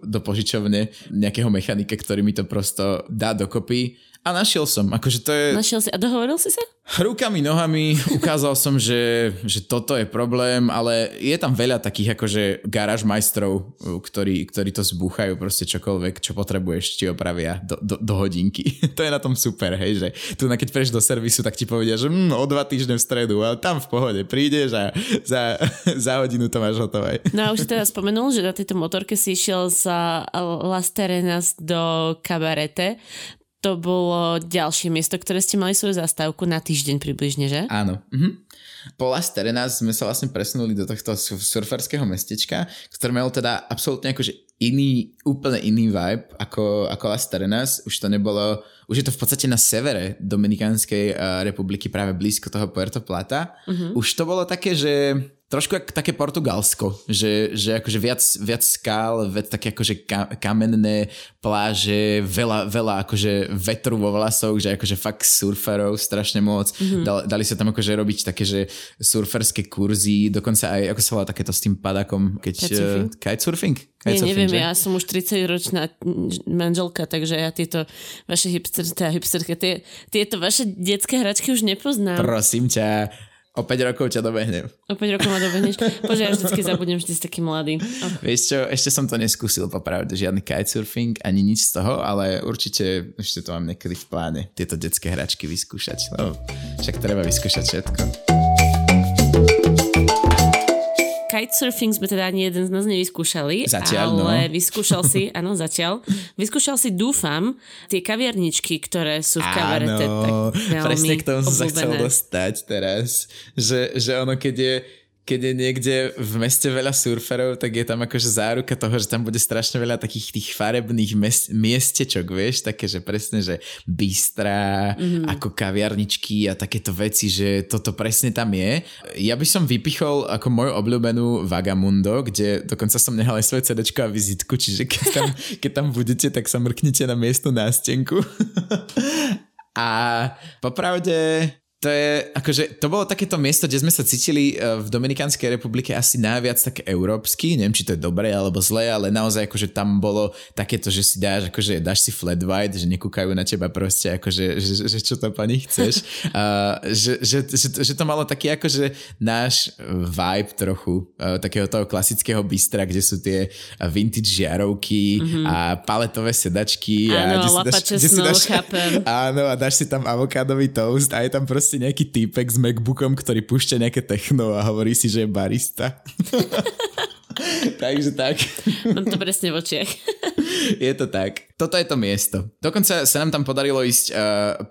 [SPEAKER 2] do požičovne nejakého mechanika, ktorý mi to prosto dá dokopy a našiel som, akože to je...
[SPEAKER 1] Našiel si, a dohovoril si sa?
[SPEAKER 2] Rukami, nohami, ukázal som, že, že toto je problém, ale je tam veľa takých akože garáž majstrov, ktorí, ktorí to zbúchajú, proste čokoľvek, čo potrebuješ, ti opravia do, do, do hodinky. to je na tom super, hej, že tu keď preš do servisu, tak ti povedia, že mm, o dva týždne v stredu, ale tam v pohode prídeš a za, za hodinu to máš hotové.
[SPEAKER 1] No a už teda spomenul, že na tejto motorke si išiel za Las Terenas do kabarete to bolo ďalšie miesto, ktoré ste mali svoju zastávku na týždeň približne, že?
[SPEAKER 2] Áno. Mhm. Po Las Terenas sme sa vlastne presunuli do tohto surferského mestečka, ktoré malo teda absolútne akože iný, úplne iný vibe ako, ako Las Terenas. Už to nebolo, už je to v podstate na severe Dominikánskej republiky, práve blízko toho Puerto Plata. Uh-huh. Už to bolo také, že trošku ako také Portugalsko, že, že akože viac, viac skál, viac také akože ka, kamenné pláže, veľa, veľa akože vetru vo vlasoch, že akože fakt surferov strašne moc. Mm-hmm. Dali, dali sa tam akože robiť také, že surferské kurzy, dokonca aj, ako sa volá takéto s tým padakom, keď... Kitesurfing? Uh, kitesurfing?
[SPEAKER 1] Nie, neviem, že? ja som už 30-ročná manželka, takže ja tieto vaše hipster, teda hipsterke, tie, tieto vaše detské hračky už nepoznám.
[SPEAKER 2] Prosím ťa, O 5 rokov ťa dobehnem.
[SPEAKER 1] O 5 rokov ma dobehneš. Bože, ja vždycky zabudnem, ty si taký mladý.
[SPEAKER 2] Oh. Vieš čo, ešte som to neskúsil popravde, žiadny kitesurfing, ani nič z toho, ale určite ešte to mám niekedy v pláne, tieto detské hračky vyskúšať. No, však treba vyskúšať všetko
[SPEAKER 1] kitesurfing sme teda ani jeden z nás nevyskúšali.
[SPEAKER 2] Zatiaľ, no.
[SPEAKER 1] ale no. vyskúšal si, áno, zatiaľ. Vyskúšal si, dúfam, tie kaviarničky, ktoré sú v kavarete.
[SPEAKER 2] Áno, presne k tomu som sa chcel dostať teraz. Že, že ono, keď je keď je niekde v meste veľa surferov, tak je tam akože záruka toho, že tam bude strašne veľa takých tých farebných mes- miestečok, vieš, také, že presne, že bystra, mm-hmm. ako kaviarničky a takéto veci, že toto presne tam je. Ja by som vypichol ako moju obľúbenú Vagamundo, kde dokonca som nehal aj svoje CDčko a vizitku, čiže keď tam, keď tam budete, tak sa mrknite na miesto nástenku. a popravde to je, akože, to bolo takéto miesto, kde sme sa cítili e, v Dominikánskej republike asi najviac tak európsky, neviem, či to je dobré alebo zlé, ale naozaj akože tam bolo takéto, že si dáš, akože dáš si flat white, že nekúkajú na teba proste, akože, že, že čo to pani chceš. uh, že, že, že, že, to malo taký akože náš vibe trochu, uh, takého toho klasického bystra, kde sú tie vintage žiarovky mm-hmm. a paletové sedačky.
[SPEAKER 1] Áno,
[SPEAKER 2] a
[SPEAKER 1] kde si dáš, kde si dáš, chápem.
[SPEAKER 2] Áno, a dáš si tam avokádový toast a je tam proste proste nejaký týpek s Macbookom, ktorý púšťa nejaké techno a hovorí si, že je barista. Takže tak.
[SPEAKER 1] Mám to presne v očiach.
[SPEAKER 2] je to tak. Toto je to miesto. Dokonca sa nám tam podarilo ísť uh,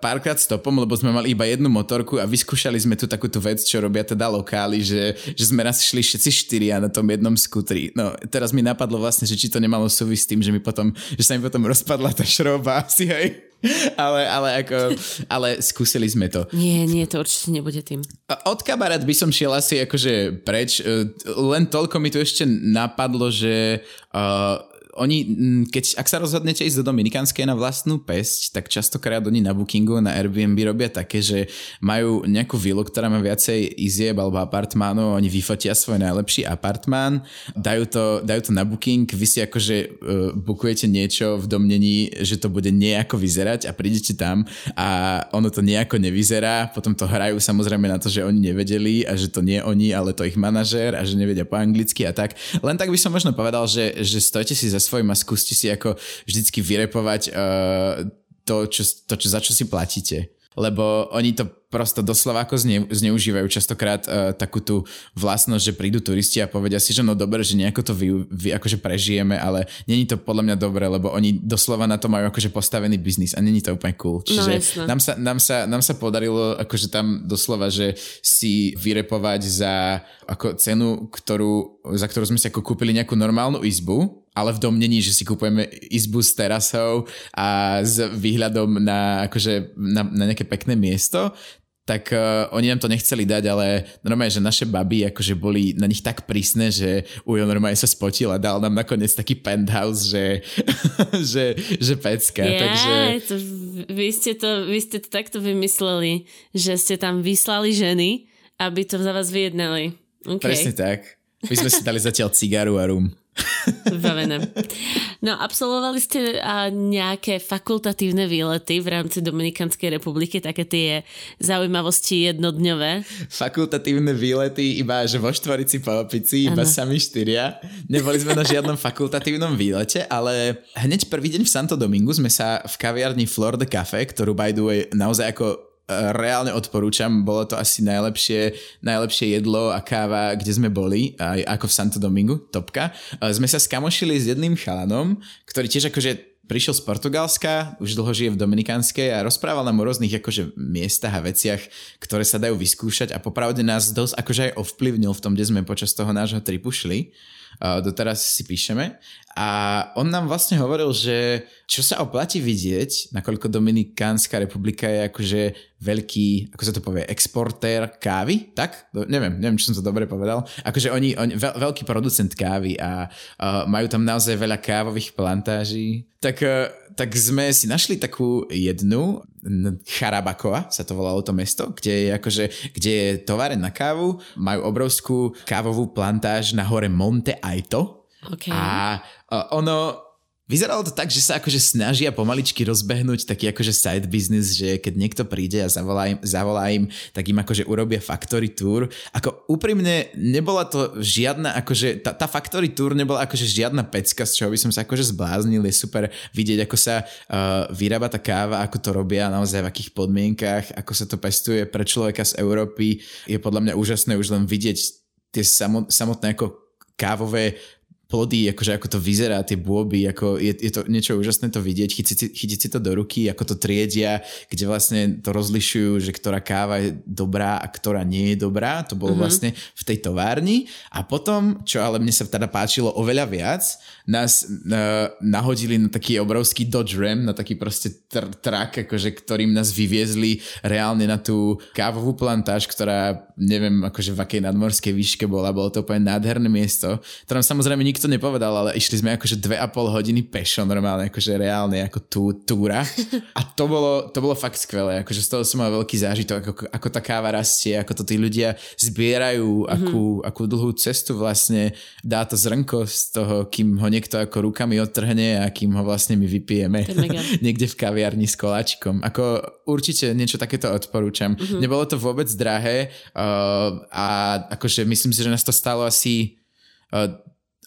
[SPEAKER 2] párkrát stopom, lebo sme mali iba jednu motorku a vyskúšali sme tu takúto vec, čo robia teda lokály, že, že sme raz šli všetci štyria na tom jednom skutri. No teraz mi napadlo vlastne, že či to nemalo súvisť s tým, že mi potom, že sa mi potom rozpadla tá šroba asi, hej ale, ale ako, ale skúsili sme to.
[SPEAKER 1] Nie, nie, to určite nebude tým.
[SPEAKER 2] Od kabarát by som šiel asi akože preč. E, len toľko mi tu ešte napadlo, že uh, oni, keď, ak sa rozhodnete ísť do Dominikánskej na vlastnú pesť, tak častokrát oni na Bookingu, na Airbnb robia také, že majú nejakú vilu, ktorá má viacej izieb alebo apartmánov, oni vyfotia svoj najlepší apartmán, dajú to, dajú to na Booking, vy si akože uh, bookujete niečo v domnení, že to bude nejako vyzerať a prídete tam a ono to nejako nevyzerá, potom to hrajú samozrejme na to, že oni nevedeli a že to nie oni, ale to ich manažér a že nevedia po anglicky a tak. Len tak by som možno povedal, že, že stojte si za svojím a skúste si ako vždycky vyrepovať uh, to, čo, to čo, za čo si platíte. Lebo oni to prosto doslova ako zne, zneužívajú častokrát uh, takú tú vlastnosť, že prídu turisti a povedia si, že no dobre, že nejako to vy, vy akože prežijeme, ale není to podľa mňa dobre, lebo oni doslova na to majú akože postavený biznis a není to úplne cool. No, Čiže no, nám, sa, nám, sa, nám sa podarilo akože tam doslova, že si vyrepovať za ako cenu, ktorú, za ktorú sme si ako kúpili nejakú normálnu izbu, ale v domnení, že si kupujeme izbu s terasou a s výhľadom na, akože, na, na nejaké pekné miesto, tak uh, oni nám to nechceli dať, ale normálne, že naše baby akože boli na nich tak prísne, že Ujo normálne sa spotil a dal nám nakoniec taký penthouse, že, že, že pecka.
[SPEAKER 1] Yeah,
[SPEAKER 2] takže...
[SPEAKER 1] to, vy, ste to, vy ste to takto vymysleli, že ste tam vyslali ženy, aby to za vás vyjednali. Okay.
[SPEAKER 2] Presne tak. My sme si dali zatiaľ cigaru a rum.
[SPEAKER 1] Vybavené. No, absolvovali ste a nejaké fakultatívne výlety v rámci Dominikanskej republiky, také tie zaujímavosti jednodňové?
[SPEAKER 2] Fakultatívne výlety iba, že vo štvorici po opici, iba ano. sami štyria. Neboli sme na žiadnom fakultatívnom výlete, ale hneď prvý deň v Santo Domingu sme sa v kaviarni Flor de Cafe, ktorú by the way naozaj ako reálne odporúčam, bolo to asi najlepšie, najlepšie jedlo a káva, kde sme boli, aj ako v Santo Domingu, topka. Sme sa skamošili s jedným chalanom, ktorý tiež akože prišiel z Portugalska, už dlho žije v Dominikánskej a rozprával nám o rôznych akože miestach a veciach, ktoré sa dajú vyskúšať a popravde nás dosť akože aj ovplyvnil v tom, kde sme počas toho nášho tripu šli. Doteraz si píšeme a on nám vlastne hovoril, že čo sa oplatí vidieť, nakoľko Dominikánska republika je akože veľký, ako sa to povie, exportér kávy, tak? Neviem, neviem, či som to dobre povedal. Akože oni, oni veľ, veľký producent kávy a uh, majú tam naozaj veľa kávových plantáží. Tak, uh, tak sme si našli takú jednu, Charabakova sa to volalo to mesto, kde je akože, kde je továren na kávu, majú obrovskú kávovú plantáž na hore Monte Aito,
[SPEAKER 1] Okay.
[SPEAKER 2] A ono, Vyzeralo to tak, že sa akože snažia pomaličky rozbehnúť taký akože side business, že keď niekto príde a zavolá im, zavolá im tak im akože urobia factory tour. Ako úprimne nebola to žiadna akože, tá, tá factory tour nebola akože žiadna pecka, z čoho by som sa akože zbláznil. Je super vidieť, ako sa uh, vyrába tá káva, ako to robia naozaj v akých podmienkach, ako sa to pestuje pre človeka z Európy. Je podľa mňa úžasné už len vidieť tie samotné ako kávové plody, akože ako to vyzerá, tie bôby, ako je, je to niečo úžasné to vidieť, chytiť chytiť si to do ruky, ako to triedia, kde vlastne to rozlišujú, že ktorá káva je dobrá a ktorá nie je dobrá, to bolo mm-hmm. vlastne v tej továrni a potom, čo ale mne sa teda páčilo oveľa viac, nás uh, nahodili na taký obrovský Dodge Ram, na taký proste tr- trak, akože, ktorým nás vyviezli reálne na tú kávovú plantáž, ktorá neviem akože v akej nadmorskej výške bola, bolo to úplne nádherné miesto. To nám samozrejme nikto nepovedal, ale išli sme akože dve a pol hodiny pešo normálne, akože reálne ako tú, túra. A to bolo, to bolo fakt skvelé, akože z toho som mal veľký zážitok, ako, ako tá káva rastie, ako to tí ľudia zbierajú, mm-hmm. akú, akú dlhú cestu vlastne dá to zrnko z toho, kým ho niekto ako rukami odtrhne a kým ho vlastne my vypijeme niekde v kaviarni s koláčikom. Ako určite niečo takéto odporúčam. Mm-hmm. Nebolo to vôbec drahé uh, a akože myslím si, že nás to stalo asi uh,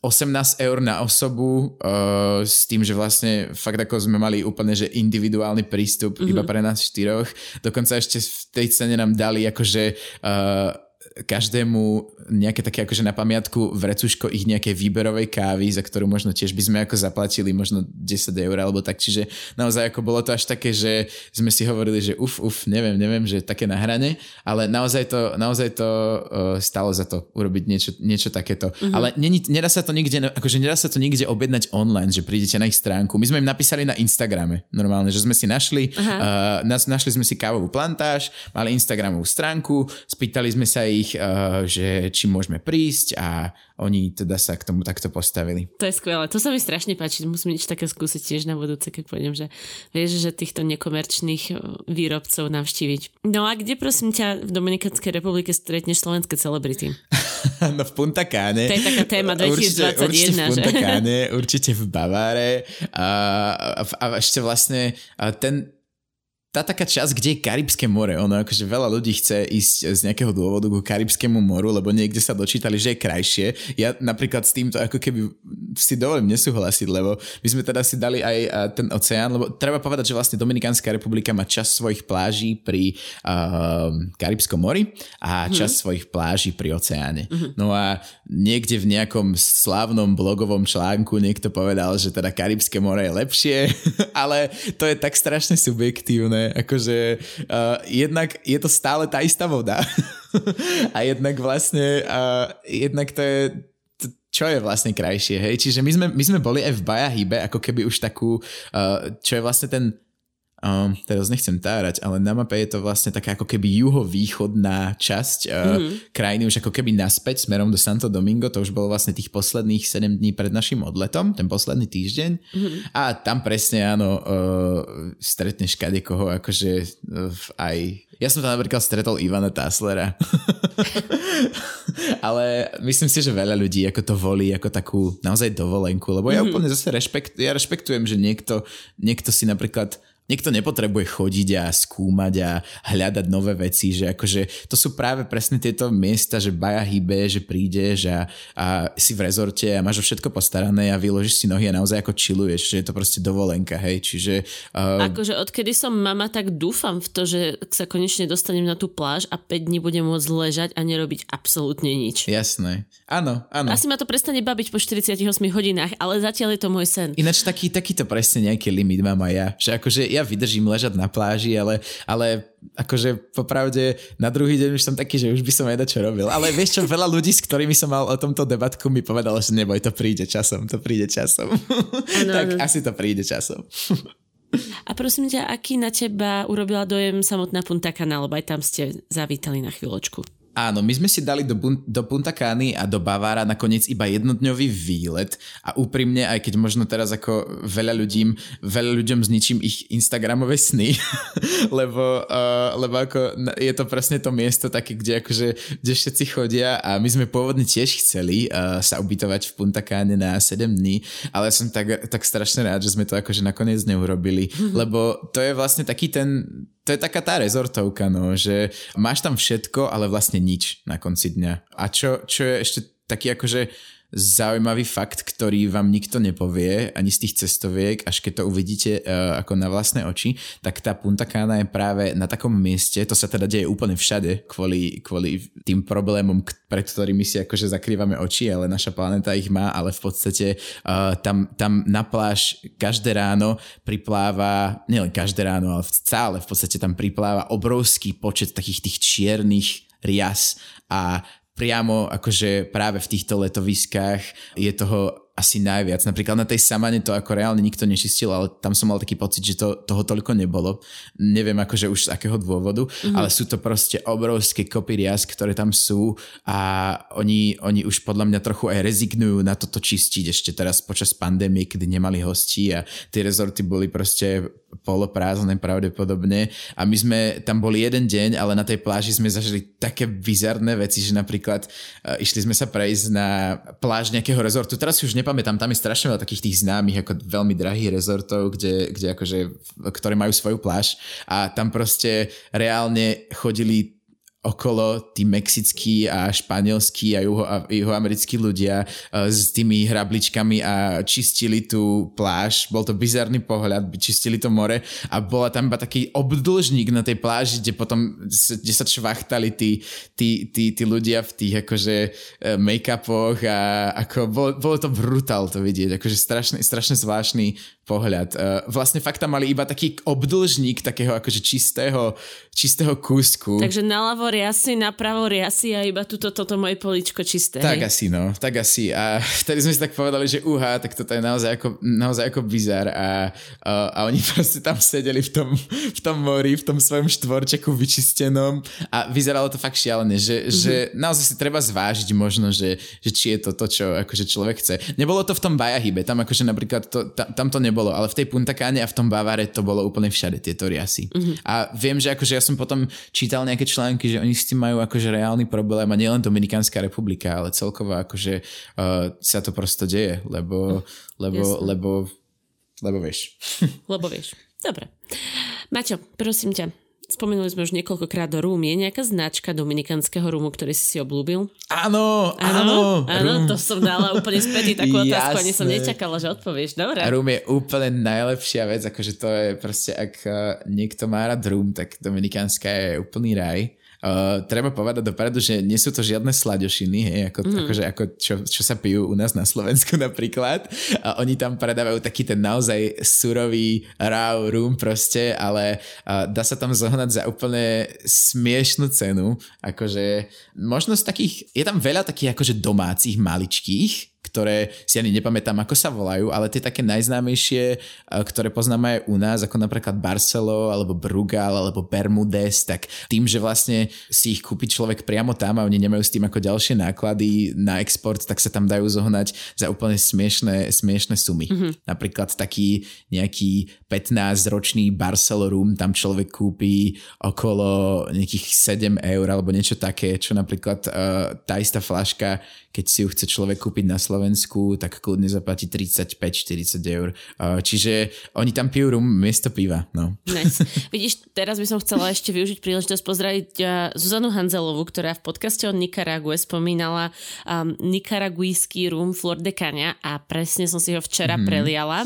[SPEAKER 2] 18 eur na osobu uh, s tým, že vlastne fakt ako sme mali úplne, že individuálny prístup mm-hmm. iba pre nás štyroch. Dokonca ešte v tej cene nám dali akože uh, každému nejaké také akože na pamiatku vrecuško ich nejakej výberovej kávy, za ktorú možno tiež by sme ako zaplatili možno 10 eur alebo tak, čiže naozaj ako bolo to až také, že sme si hovorili, že uf, uf, neviem, neviem, že také na hrane, ale naozaj to, naozaj to uh, stalo za to urobiť niečo, niečo takéto. Mm-hmm. Ale nedá sa to nikde, akože nedá sa to nikde objednať online, že prídete na ich stránku. My sme im napísali na Instagrame normálne, že sme si našli, uh, našli sme si kávovú plantáž, mali Instagramovú stránku, spýtali sme sa ich, uh, že či môžeme prísť a oni teda sa k tomu takto postavili.
[SPEAKER 1] To je skvelé, to sa mi strašne páči, musím niečo také skúsiť tiež na budúce, keď pôjdem, že vieš, že týchto nekomerčných uh, výrobcov navštíviť. No a kde prosím ťa v Dominikanskej republike stretneš slovenské celebrity?
[SPEAKER 2] no v Punta Cana.
[SPEAKER 1] To je taká téma 2021. Určite,
[SPEAKER 2] určite v Punta Cana, určite v Baváre a, a, a ešte vlastne ten tá taká časť, kde je Karibské more, ono akože veľa ľudí chce ísť z nejakého dôvodu ku Karibskému moru, lebo niekde sa dočítali, že je krajšie. Ja napríklad s týmto ako keby si dovolím nesúhlasiť, lebo my sme teda si dali aj ten oceán, lebo treba povedať, že vlastne Dominikánska republika má čas svojich pláží pri uh, Karibskom mori a mhm. čas hmm. svojich pláží pri oceáne. Hmm. No a niekde v nejakom slávnom blogovom článku niekto povedal, že teda Karibské more je lepšie, ale to je tak strašne subjektívne, akože uh, jednak je to stále tá istá voda a jednak vlastne uh, jednak to je čo je vlastne krajšie, hej? Čiže my sme, my sme boli aj v Bajahibe, ako keby už takú, uh, čo je vlastne ten Um, teraz nechcem tárať, ale na mape je to vlastne taká ako keby juhovýchodná časť uh, mm-hmm. krajiny už ako keby naspäť smerom do Santo Domingo, to už bolo vlastne tých posledných 7 dní pred našim odletom, ten posledný týždeň mm-hmm. a tam presne áno, uh, stretneš kadekoho akože uh, aj ja som tam napríklad stretol Ivana Taslera. Ale myslím si, že veľa ľudí ako to volí ako takú naozaj dovolenku, lebo ja mm-hmm. úplne zase rešpekt, ja rešpektujem, že niekto, niekto si napríklad Niekto nepotrebuje chodiť a skúmať a hľadať nové veci, že akože to sú práve presne tieto miesta, že baja hýbe, že prídeš a, a si v rezorte a máš všetko postarané a vyložíš si nohy a naozaj ako chilluješ, že je to proste dovolenka, hej, čiže...
[SPEAKER 1] Uh... Akože odkedy som mama, tak dúfam v to, že sa konečne dostanem na tú pláž a 5 dní budem môcť ležať a nerobiť absolútne nič.
[SPEAKER 2] Jasné. Áno, áno.
[SPEAKER 1] Asi ma to prestane babiť po 48 hodinách, ale zatiaľ je to môj sen.
[SPEAKER 2] Ináč taký, takýto presne nejaký limit mám aj ja, že akože ja vydržím ležať na pláži, ale, ale akože popravde na druhý deň už som taký, že už by som aj čo robil. Ale vieš čo, veľa ľudí, s ktorými som mal o tomto debatku, mi povedalo, že neboj, to príde časom, to príde časom. Ano, tak ano. asi to príde časom.
[SPEAKER 1] A prosím ťa, aký na teba urobila dojem samotná Punta Cana, lebo aj tam ste zavítali na chvíľočku.
[SPEAKER 2] Áno, my sme si dali do, Bun- do Punta Cany a do Bavára nakoniec iba jednodňový výlet a úprimne, aj keď možno teraz ako veľa ľudím, veľa ľuďom zničím ich Instagramové sny, lebo, uh, lebo ako je to presne to miesto také, kde akože, kde všetci chodia a my sme pôvodne tiež chceli uh, sa ubytovať v Punta Cane na 7 dní, ale som tak, tak strašne rád, že sme to akože nakoniec neurobili, lebo to je vlastne taký ten to je taká tá rezortovka, no, že máš tam všetko, ale vlastne nič na konci dňa. A čo, čo je ešte taký akože zaujímavý fakt, ktorý vám nikto nepovie, ani z tých cestoviek, až keď to uvidíte uh, ako na vlastné oči, tak tá Punta Cana je práve na takom mieste, to sa teda deje úplne všade kvôli, kvôli tým problémom, pred ktorými si akože zakrývame oči, ale naša planéta ich má, ale v podstate uh, tam, tam na pláž každé ráno pripláva, nielen každé ráno, ale stále v podstate tam pripláva obrovský počet takých tých čiernych rias a priamo akože práve v týchto letoviskách je toho asi najviac. Napríklad na tej samane to ako reálne nikto nečistil, ale tam som mal taký pocit, že to, toho toľko nebolo. Neviem akože už z akého dôvodu, mm-hmm. ale sú to proste obrovské kopy rias, ktoré tam sú a oni, oni už podľa mňa trochu aj rezignujú na toto čistiť ešte teraz počas pandémie, kedy nemali hostí a tie rezorty boli proste poloprázdne pravdepodobne. A my sme tam boli jeden deň, ale na tej pláži sme zažili také bizarné veci, že napríklad uh, išli sme sa prejsť na pláž nejakého rezortu, teraz si už nepamätám, tam je strašne veľa takých tých známych, ako veľmi drahých rezortov, kde, kde akože, ktoré majú svoju pláž. A tam proste reálne chodili okolo tí mexickí a španielskí a, juho, a juhoamerickí ľudia uh, s tými hrabličkami a čistili tú pláž. Bol to bizarný pohľad, čistili to more a bola tam iba taký obdĺžnik na tej pláži, kde potom kde sa čvachtali tí, tí, tí, tí ľudia v tých akože uh, make-upoch a ako bolo, bolo to brutál to vidieť, akože strašne, strašne zvláštny pohľad. Uh, vlastne fakt tam mali iba taký obdĺžnik takého akože čistého, čistého kúsku.
[SPEAKER 1] Takže naľavo riasy, napravo riasy a iba tuto, toto moje poličko čisté.
[SPEAKER 2] Tak hej? asi, no, tak asi. A vtedy sme si tak povedali, že uha, tak toto je naozaj ako, naozaj ako bizar a, a, a oni proste tam sedeli v tom, v tom mori, v tom svojom štvorčeku vyčistenom a vyzeralo to fakt šialené, že, mm-hmm. že naozaj si treba zvážiť možno, že, že či je to to, čo akože človek chce. Nebolo to v tom Bajahybe, tam akože napríklad to, tam, tam to nebolo nebolo, ale v tej Puntakáne a v tom Bavare to bolo úplne všade tieto riasy. Mm-hmm. A viem, že akože ja som potom čítal nejaké články, že oni s tým majú akože reálny problém a nielen Dominikánska republika, ale celkovo akože uh, sa to prosto deje, lebo, lebo, Jasne. lebo, lebo vieš.
[SPEAKER 1] lebo vieš. Dobre. Maťo, prosím ťa, Spomenuli sme už niekoľkokrát do Rúm. Je nejaká značka dominikanského rúmu, ktorý si si oblúbil?
[SPEAKER 2] Áno, áno.
[SPEAKER 1] Áno, to som dala úplne späť takú otázku, ani som nečakala, že odpovieš. Dobre.
[SPEAKER 2] Rúm je úplne najlepšia vec, akože to je proste, ak eh, niekto má rád Rúm, tak dominikánska je úplný raj. Uh, treba povedať dopredu, že nie sú to žiadne slaďošiny, hej, ako, mm. akože, ako čo, čo sa pijú u nás na Slovensku napríklad. A oni tam predávajú taký ten naozaj surový raw room proste, ale uh, dá sa tam zohnať za úplne smiešnú cenu. Akože možno z takých, je tam veľa takých akože domácich maličkých, ktoré si ani nepamätám, ako sa volajú, ale tie také najznámejšie, eh, ktoré poznáme aj u nás, ako napríklad Barcelo, alebo Brugal, alebo Bermudes, tak tým, že vlastne si ich kúpi človek priamo tam a oni nemajú s tým ako ďalšie náklady na export, tak sa tam dajú zohnať za úplne smiešné, smiešné sumy. Mm-hmm. Napríklad taký nejaký 15-ročný Barcelo Room, tam človek kúpi okolo nejakých 7 eur alebo niečo také, čo napríklad uh, tá istá flaška, keď si ju chce človek kúpiť na Slovensku, Slovensku, tak kľudne zaplatí 35-40 eur. Čiže oni tam pijú rum miesto piva. No.
[SPEAKER 1] Nice. Vidíš, teraz by som chcela ešte využiť príležitosť pozdraviť Zuzanu Hanzelovu, ktorá v podcaste o Nikarague spomínala um, nikaraguijský rum Flor de Cania a presne som si ho včera mm. preliala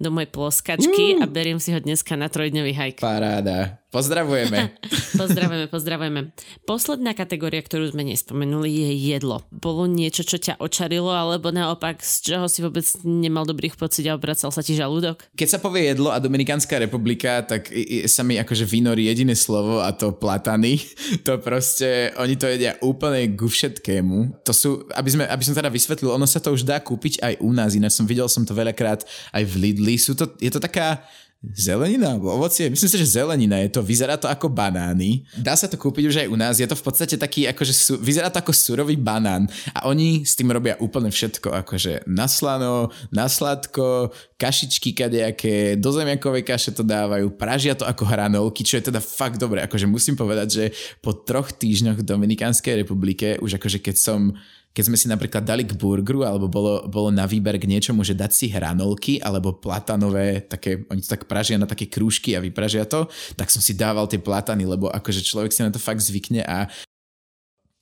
[SPEAKER 1] do mojej ploskačky mm. a beriem si ho dneska na trojdňový hajk.
[SPEAKER 2] Paráda. Pozdravujeme.
[SPEAKER 1] pozdravujeme, pozdravujeme. Posledná kategória, ktorú sme nespomenuli, je jedlo. Bolo niečo, čo ťa očarilo, alebo naopak, z čoho si vôbec nemal dobrých pocit a obracal sa ti žalúdok?
[SPEAKER 2] Keď sa povie jedlo a Dominikánska republika, tak sa mi akože vynorí jediné slovo a to platany. To proste, oni to jedia úplne ku všetkému. To sú, aby, sme, aby som teda vysvetlil, ono sa to už dá kúpiť aj u nás, ináč som videl som to veľakrát aj v Lidli. Sú to, je to taká Zelenina ovocie? Myslím si, že zelenina je to. Vyzerá to ako banány. Dá sa to kúpiť už aj u nás. Je to v podstate taký, akože su, vyzerá to ako surový banán. A oni s tým robia úplne všetko. Akože na slano, na sladko, kašičky kadejaké, do zemiakovej kaše to dávajú, pražia to ako hranolky, čo je teda fakt dobré. Akože musím povedať, že po troch týždňoch v Dominikánskej republike, už akože keď som keď sme si napríklad dali k burgeru alebo bolo, bolo na výber k niečomu, že dať si hranolky alebo platanové, také, oni to tak pražia na také krúžky a vypražia to, tak som si dával tie platany, lebo akože človek si na to fakt zvykne a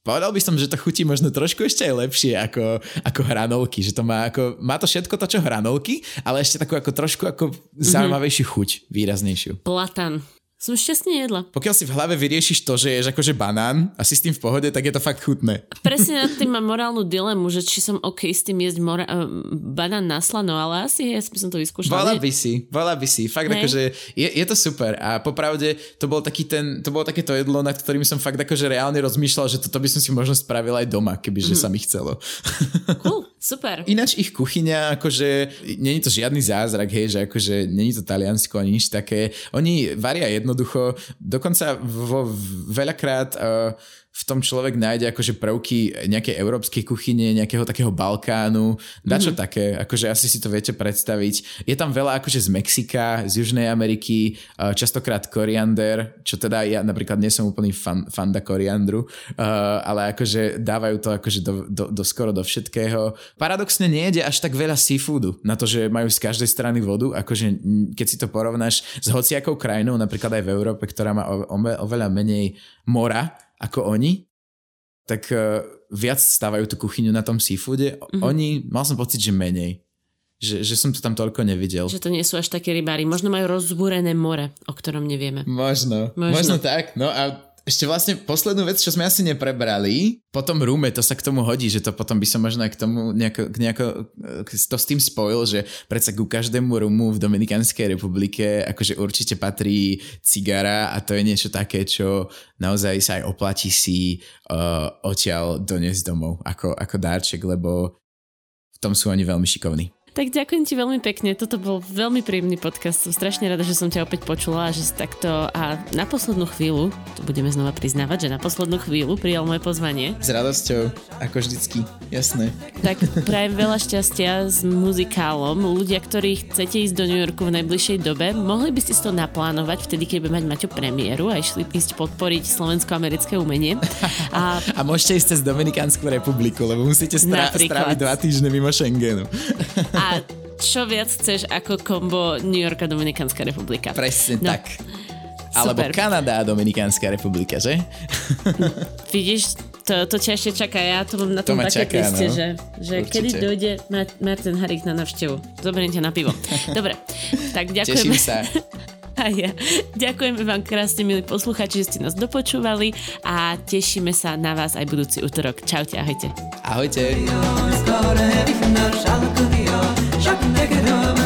[SPEAKER 2] povedal by som, že to chutí možno trošku ešte aj lepšie ako, ako hranolky, že to má ako, má to všetko to, čo hranolky, ale ešte takú ako trošku ako zaujímavejšiu chuť, výraznejšiu.
[SPEAKER 1] Platan. Som šťastne jedla.
[SPEAKER 2] Pokiaľ si v hlave vyriešiš to, že ješ akože banán a si s tým v pohode, tak je to fakt chutné.
[SPEAKER 1] Presne nad tým mám morálnu dilemu, že či som OK s tým jesť mora- uh, banán na slano, ale asi ja by som to vyskúšala.
[SPEAKER 2] Vala by si, vala by si. Fakt hey. akože je, je, to super a popravde to bol taký ten, to bolo takéto jedlo, nad ktorým som fakt akože reálne rozmýšľal, že toto by som si možno spravil aj doma, kebyže mm. sa mi chcelo.
[SPEAKER 1] Cool, super.
[SPEAKER 2] Ináč ich kuchyňa, akože není to žiadny zázrak, hej, že akože není to Taliansko ani nič také. Oni varia jedno jednoducho, dokonca vo veľakrát uh, v tom človek nájde akože prvky nejakej európskej kuchyne, nejakého takého Balkánu, dačo mm-hmm. také, akože asi si to viete predstaviť. Je tam veľa akože z Mexika, z Južnej Ameriky, častokrát koriander, čo teda ja napríklad nie som úplný fan, fanda koriandru, ale akože dávajú to akože do, do, do skoro do všetkého. Paradoxne nejde až tak veľa seafoodu na to, že majú z každej strany vodu, akože keď si to porovnáš s hociakou krajinou, napríklad aj v Európe, ktorá má oveľa menej mora, ako oni, tak uh, viac stávajú tú kuchyňu na tom seafoode. Mm-hmm. Oni, mal som pocit, že menej. Že, že som to tam toľko nevidel.
[SPEAKER 1] Že to nie sú až také rybári. Možno majú rozbúrené more, o ktorom nevieme.
[SPEAKER 2] Možno. Možno, možno tak. No a ešte vlastne poslednú vec, čo sme asi neprebrali, po tom rúme, to sa k tomu hodí, že to potom by som možno k tomu nejako, nejako to s tým spojil, že predsa ku každému rumu v Dominikánskej republike akože určite patrí cigara a to je niečo také, čo naozaj sa aj oplatí si uh, odtiaľ doniesť domov ako, ako dárček, lebo v tom sú oni veľmi šikovní.
[SPEAKER 1] Tak ďakujem ti veľmi pekne, toto bol veľmi príjemný podcast, som strašne rada, že som ťa opäť počula a že si takto a na poslednú chvíľu, to budeme znova priznávať, že na poslednú chvíľu prijal moje pozvanie.
[SPEAKER 2] S radosťou, ako vždycky, jasné.
[SPEAKER 1] Tak prajem veľa šťastia s muzikálom. Ľudia, ktorí chcete ísť do New Yorku v najbližšej dobe, mohli by ste si to naplánovať vtedy, keď bude mať Maťo premiéru a išli ísť podporiť slovensko-americké umenie.
[SPEAKER 2] A, a môžete ísť cez Dominikánsku republiku, lebo musíte strá- stráviť dva týždne mimo Schengenu.
[SPEAKER 1] A čo viac chceš ako kombo New York a Dominikánska republika.
[SPEAKER 2] Presne no. tak. Alebo Super. Kanada a Dominikánska republika, že?
[SPEAKER 1] Vidíš, to, to ťa ešte čaká. Ja to mám na tom bucket liste, no. že, že kedy dojde Martin Harik na navštevu. Zoberiem ťa na pivo. Dobre, tak ďakujem.
[SPEAKER 2] Teším sa.
[SPEAKER 1] A ja. Ďakujeme vám krásne, milí posluchači, že ste nás dopočúvali a tešíme sa na vás aj budúci útorok. Čaute, ahojte.
[SPEAKER 2] Ahojte. Take it up.